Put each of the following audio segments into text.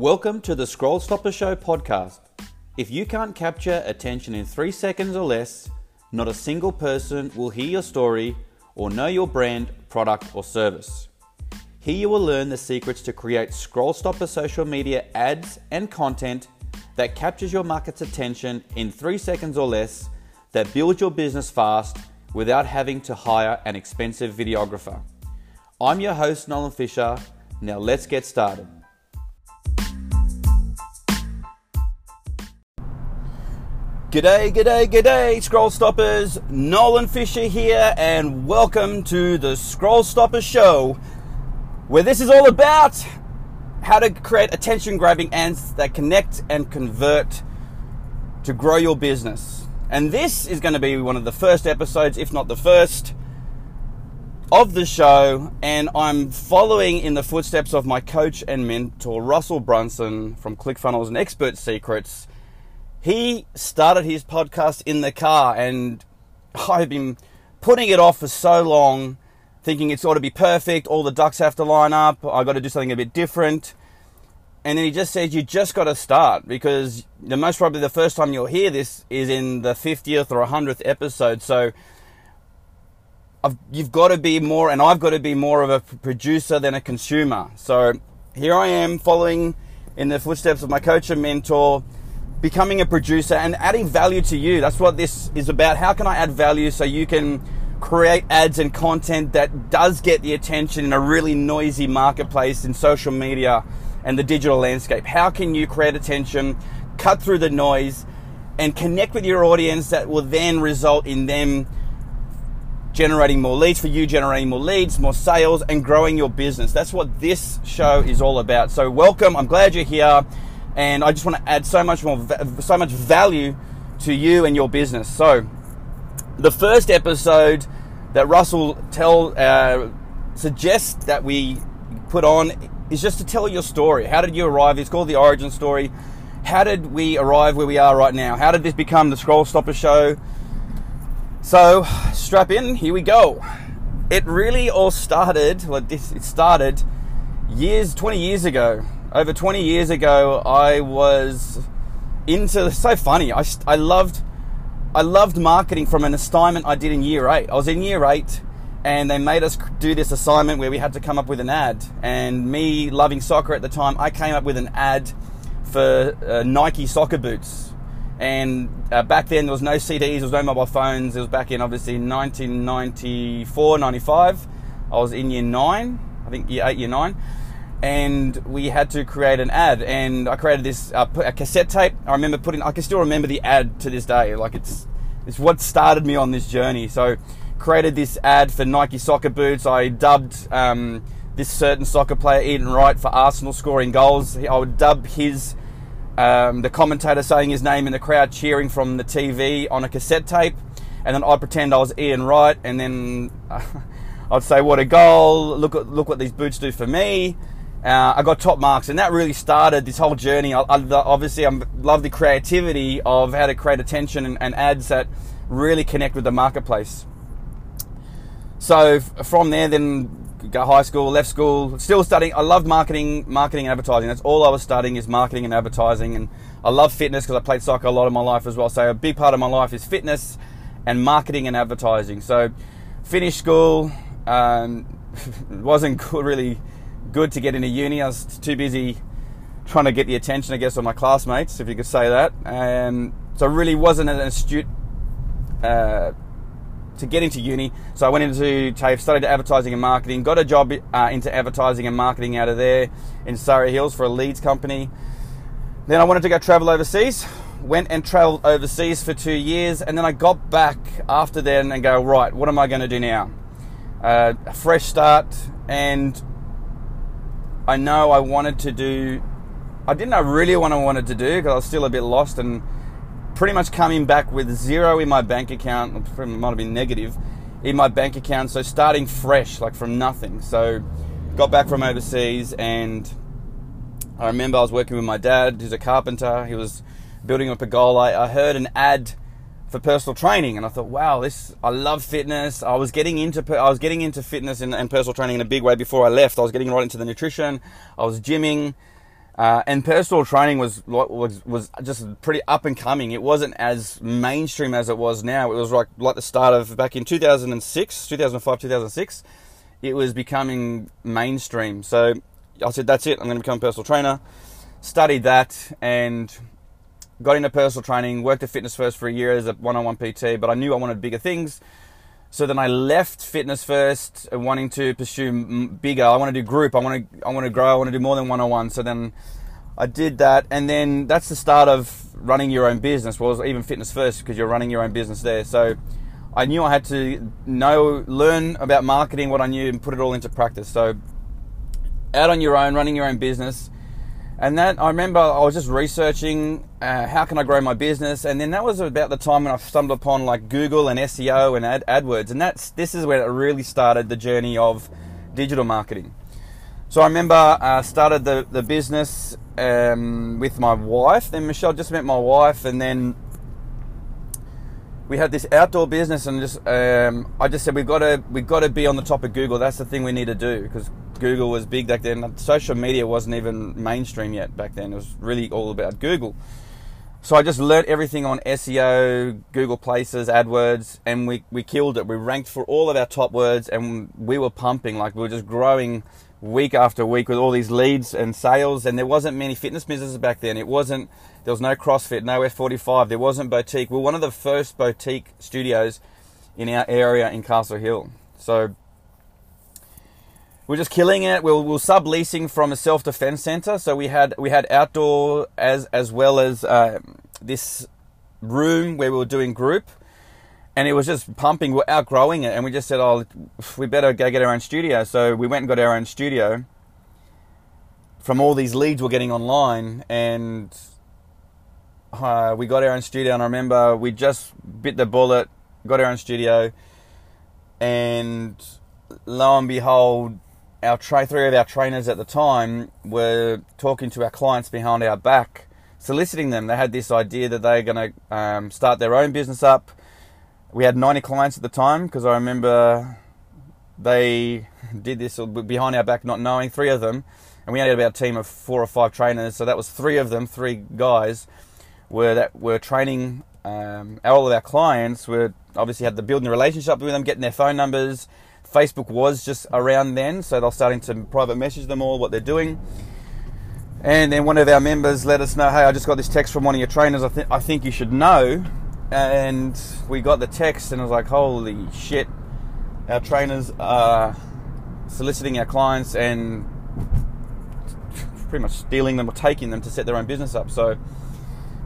Welcome to the Scroll Stopper Show podcast. If you can't capture attention in three seconds or less, not a single person will hear your story or know your brand, product, or service. Here you will learn the secrets to create Scroll Stopper social media ads and content that captures your market's attention in three seconds or less, that builds your business fast without having to hire an expensive videographer. I'm your host, Nolan Fisher. Now let's get started. G'day, g'day, g'day, Scroll Stoppers. Nolan Fisher here, and welcome to the Scroll Stopper Show, where this is all about how to create attention grabbing ads that connect and convert to grow your business. And this is going to be one of the first episodes, if not the first, of the show. And I'm following in the footsteps of my coach and mentor, Russell Brunson from ClickFunnels and Expert Secrets he started his podcast in the car, and I've been putting it off for so long, thinking it's got to be perfect. All the ducks have to line up. I've got to do something a bit different. And then he just says, You just got to start because the most probably the first time you'll hear this is in the 50th or 100th episode. So I've, you've got to be more, and I've got to be more of a producer than a consumer. So here I am following in the footsteps of my coach and mentor becoming a producer and adding value to you. That's what this is about. How can I add value so you can create ads and content that does get the attention in a really noisy marketplace in social media and the digital landscape? How can you create attention, cut through the noise, and connect with your audience that will then result in them generating more leads for you, generating more leads, more sales, and growing your business. That's what this show is all about. So, welcome. I'm glad you're here and I just want to add so much more, so much value to you and your business. So, the first episode that Russell tell uh, suggests that we put on is just to tell your story. How did you arrive? It's called the origin story. How did we arrive where we are right now? How did this become the Scroll Stopper Show? So, strap in. Here we go. It really all started. Well, it started years, 20 years ago over 20 years ago, I was into so funny. I, I loved I loved marketing from an assignment I did in year eight. I was in year eight, and they made us do this assignment where we had to come up with an ad. And me loving soccer at the time, I came up with an ad for uh, Nike soccer boots. And uh, back then there was no CDs, there was no mobile phones. It was back in obviously 1994, 95. I was in year nine, I think year eight, year nine and we had to create an ad. And I created this uh, a cassette tape. I remember putting. I can still remember the ad to this day. Like it's it's what started me on this journey. So created this ad for Nike soccer boots. I dubbed um, this certain soccer player Ian Wright for Arsenal scoring goals. I would dub his. Um, the commentator saying his name in the crowd cheering from the TV on a cassette tape, and then I'd pretend I was Ian Wright, and then I'd say, "What a goal! Look look what these boots do for me." Uh, I got top marks, and that really started this whole journey. I, I obviously I love the creativity of how to create attention and, and ads that really connect with the marketplace. So from there, then go high school, left school, still studying. I love marketing, marketing and advertising. That's all I was studying is marketing and advertising. And I love fitness because I played soccer a lot of my life as well. So a big part of my life is fitness and marketing and advertising. So finished school, um, wasn't really good to get into uni. I was too busy trying to get the attention, I guess, of my classmates, if you could say that. And so I really wasn't an astute uh, to get into uni. So I went into TAFE, studied advertising and marketing, got a job uh, into advertising and marketing out of there in Surry Hills for a Leeds company. Then I wanted to go travel overseas. Went and traveled overseas for two years, and then I got back after then and go, right, what am I going to do now? Uh, a fresh start, and I know I wanted to do. I didn't know really what I wanted to do because I was still a bit lost and pretty much coming back with zero in my bank account. It might have been negative in my bank account. So starting fresh, like from nothing. So got back from overseas and I remember I was working with my dad, who's a carpenter. He was building a pergola. I heard an ad for personal training, and I thought, wow, this I love fitness. I was getting into I was getting into fitness and, and personal training in a big way before I left. I was getting right into the nutrition. I was gymming. Uh, and personal training was was was just pretty up and coming. It wasn't as mainstream as it was now. It was like like the start of back in 2006, 2005, 2006. It was becoming mainstream. So I said, "That's it. I'm going to become a personal trainer." Studied that and got into personal training. Worked at Fitness First for a year as a one-on-one PT, but I knew I wanted bigger things. So then I left Fitness First, uh, wanting to pursue bigger. I want to do group. I want to I want to grow. I want to do more than one on one. So then I did that, and then that's the start of running your own business. Well, even Fitness First because you're running your own business there. So I knew I had to know, learn about marketing, what I knew, and put it all into practice. So out on your own, running your own business and that I remember I was just researching uh, how can I grow my business, and then that was about the time when I stumbled upon like Google and SEO and Ad- AdWords, and that's this is where it really started the journey of digital marketing. So I remember uh, started the the business um, with my wife. Then Michelle just met my wife, and then we had this outdoor business, and just um, I just said we've got to we've got to be on the top of Google. That's the thing we need to do because Google was big back then. Social media wasn't even mainstream yet back then. It was really all about Google. So I just learnt everything on SEO, Google Places, AdWords, and we, we killed it. We ranked for all of our top words and we were pumping, like we were just growing week after week with all these leads and sales. And there wasn't many fitness businesses back then. It wasn't, there was no CrossFit, no F45, there wasn't boutique. We are one of the first boutique studios in our area in Castle Hill. So we're just killing it. We're, we're, we subleasing from a self defense center, so we had we had outdoor as as well as uh, this room where we were doing group, and it was just pumping. We're outgrowing it, and we just said, "Oh, we better go get our own studio." So we went and got our own studio from all these leads we're getting online, and uh, we got our own studio. And I remember we just bit the bullet, got our own studio, and lo and behold, our tra- three of our trainers at the time were talking to our clients behind our back, soliciting them. They had this idea that they're going to um, start their own business up. We had 90 clients at the time because I remember they did this behind our back, not knowing three of them, and we only had about a team of four or five trainers. So that was three of them, three guys, were that were training um, all of our clients. Were obviously had the building a relationship with them, getting their phone numbers Facebook was just around then, so they're starting to private message them all what they're doing. And then one of our members let us know, hey, I just got this text from one of your trainers. I, th- I think you should know. And we got the text, and I was like, holy shit, our trainers are soliciting our clients and pretty much stealing them or taking them to set their own business up. So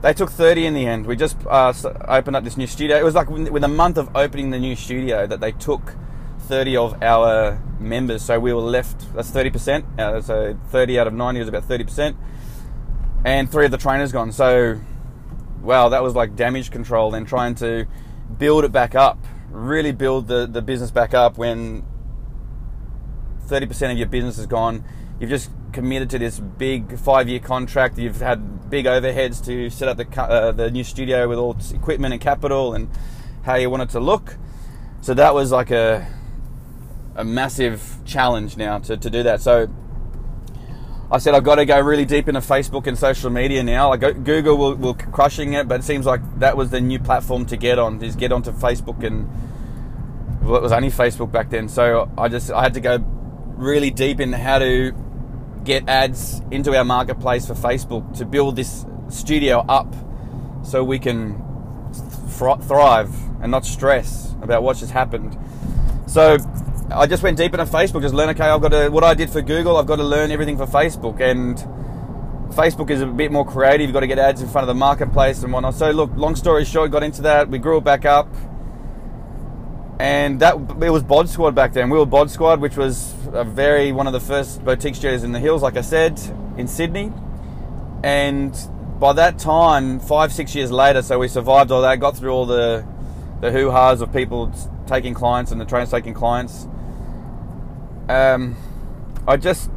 they took 30 in the end. We just uh, opened up this new studio. It was like with a month of opening the new studio that they took 30 of our members. So we were left, that's 30%. Uh, so 30 out of 90 was about 30%. And three of the trainers gone. So, wow, that was like damage control then trying to build it back up, really build the, the business back up when 30% of your business is gone. You've just committed to this big five year contract. You've had big overheads to set up the, uh, the new studio with all equipment and capital and how you want it to look. So that was like a a massive challenge now to, to do that. So I said I've got to go really deep into Facebook and social media now. Google will, will crushing it, but it seems like that was the new platform to get on. Is get onto Facebook and well, it was only Facebook back then. So I just I had to go really deep in how to get ads into our marketplace for Facebook to build this studio up so we can thrive and not stress about what just happened. So I just went deep into Facebook, just learn. Okay, I've got to what I did for Google. I've got to learn everything for Facebook, and Facebook is a bit more creative. You've got to get ads in front of the marketplace and whatnot. So look, long story short, got into that. We grew it back up, and that it was Bod Squad back then. We were Bod Squad, which was a very one of the first boutique studios in the hills, like I said, in Sydney, and by that time, five six years later, so we survived all that, got through all the the hoo ha's of people taking clients and the trainers taking clients um, I just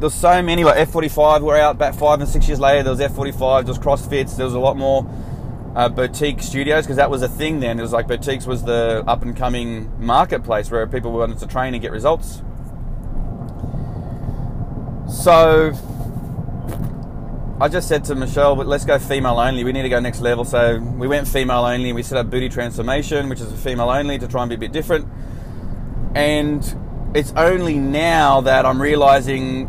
there's so many like F45 were out about five and six years later. There was F45, there was CrossFits. There was a lot more uh, boutique studios because that was a thing then. It was like boutiques was the up and coming marketplace where people wanted to train and get results. So I just said to Michelle, let's go female only. We need to go next level. So we went female only. We set up Booty Transformation, which is a female only to try and be a bit different. And it's only now that I'm realizing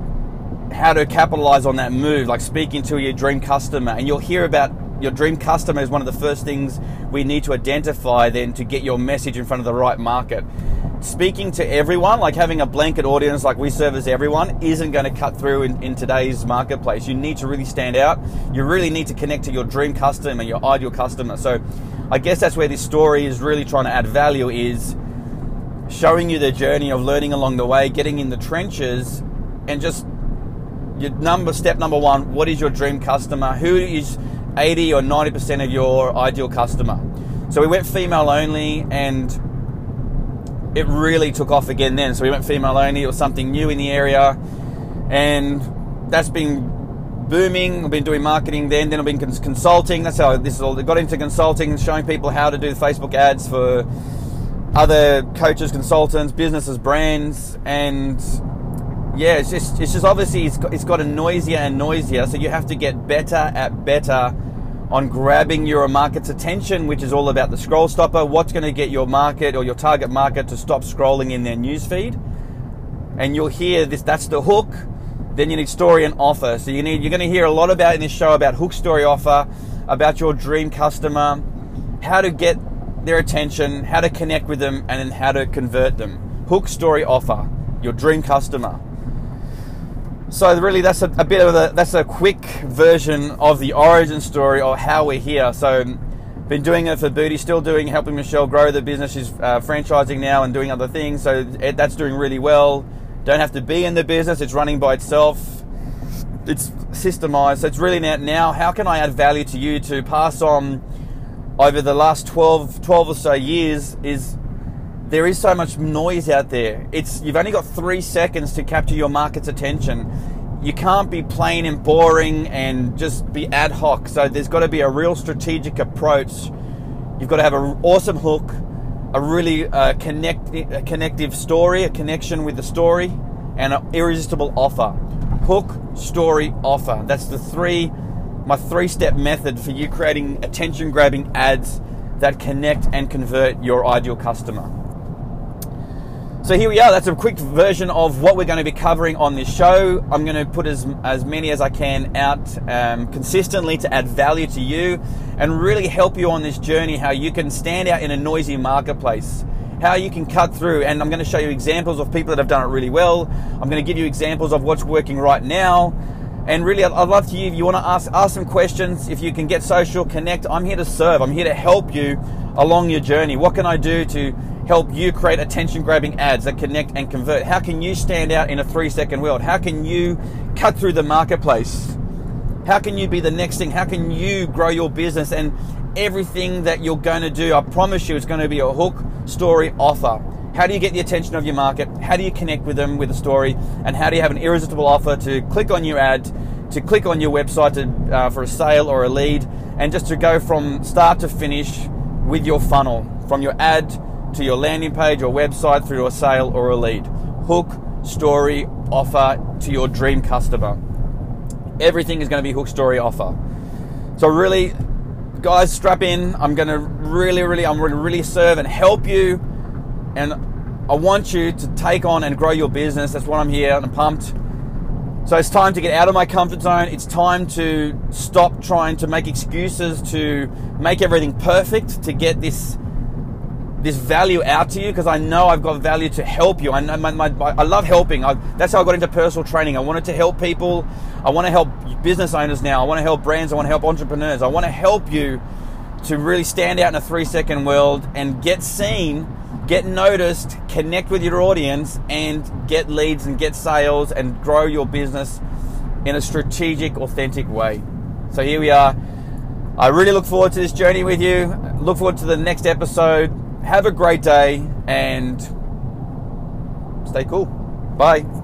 how to capitalize on that move, like speaking to your dream customer. And you'll hear about your dream customer is one of the first things we need to identify then to get your message in front of the right market. Speaking to everyone, like having a blanket audience like we service everyone, isn't going to cut through in, in today's marketplace. You need to really stand out. You really need to connect to your dream customer, your ideal customer. So I guess that's where this story is really trying to add value is showing you the journey of learning along the way, getting in the trenches, and just your number step number one what is your dream customer who is 80 or 90% of your ideal customer. So we went female only and it really took off again then. So we went female only, it was something new in the area and that's been booming. I've been doing marketing then, then I've been consulting. That's how this is all. Got into consulting, showing people how to do Facebook ads for other coaches, consultants, businesses, brands, and yeah, it's just it's just obviously it's got, it's gotten noisier and noisier. So you have to get better at better on grabbing your market's attention, which is all about the scroll stopper. What's going to get your market or your target market to stop scrolling in their newsfeed? And you'll hear this. That's the hook. Then you need story and offer. So you need you're going to hear a lot about in this show about hook, story, offer, about your dream customer, how to get their attention, how to connect with them, and then how to convert them. Hook, story, offer. Your dream customer. So really, that's a, a bit of a that's a quick version of the origin story of how we're here. So, been doing it for Booty, still doing, helping Michelle grow the business. She's uh, franchising now and doing other things, so that's doing really well. Don't have to be in the business; it's running by itself. It's systemized. So it's really now, now how can I add value to you to pass on over the last 12, 12 or so years is there is so much noise out there. It's you've only got three seconds to capture your market's attention. You can't be plain and boring and just be ad hoc. So there's got to be a real strategic approach. You've got to have an awesome hook, a really uh, connect, a connective story, a connection with the story, and an irresistible offer. Hook, story, offer. That's the three, my three-step method for you creating attention-grabbing ads that connect and convert your ideal customer. So here we are. That's a quick version of what we're going to be covering on this show. I'm going to put as, as many as I can out um, consistently to add value to you and really help you on this journey how you can stand out in a noisy marketplace, how you can cut through. And I'm going to show you examples of people that have done it really well. I'm going to give you examples of what's working right now. And really, I'd, love to you if you want to ask ask some questions. If you can get social, connect. I'm here to serve. I'm here to help you along your journey. What can I do to help you create attention grabbing ads that connect and convert? How can you stand out in a three second world? How can you cut through the marketplace? How can you be the next thing? How can you grow your business and everything that you're going to do? I promise you, it's going to be a hook, story, offer. How do you get the attention of your market? How do you connect with them with a story? And how do you have an irresistible offer to click on your ad, to click on your website to, uh, for a sale or a lead, and just to go from start to finish with your funnel, from your ad to your landing page or website through a sale or a lead. Hook, story, offer to your dream customer. Everything is going to be hook, story, offer. So really, guys, strap in. I'm going to really, really, I'm going to really serve and help you. And I want you to take on and grow your business. That's what I'm here. I'm pumped. So it's time to get out of my comfort zone. It's time to stop trying to make excuses to make everything perfect to get this this value out to you because I know I've got value to help you. I know my, my, I love helping. I, that's how I got into personal training. I wanted to help people. I want to help business owners now. I want to help brands. I want to help entrepreneurs. I want to help you to really stand out in a three second world and get seen, get noticed, connect with your audience, and get leads and get sales and grow your business in a strategic, authentic way. So here we are. I really look forward to this journey with you. Look forward to the next episode have a great day and stay cool. Bye.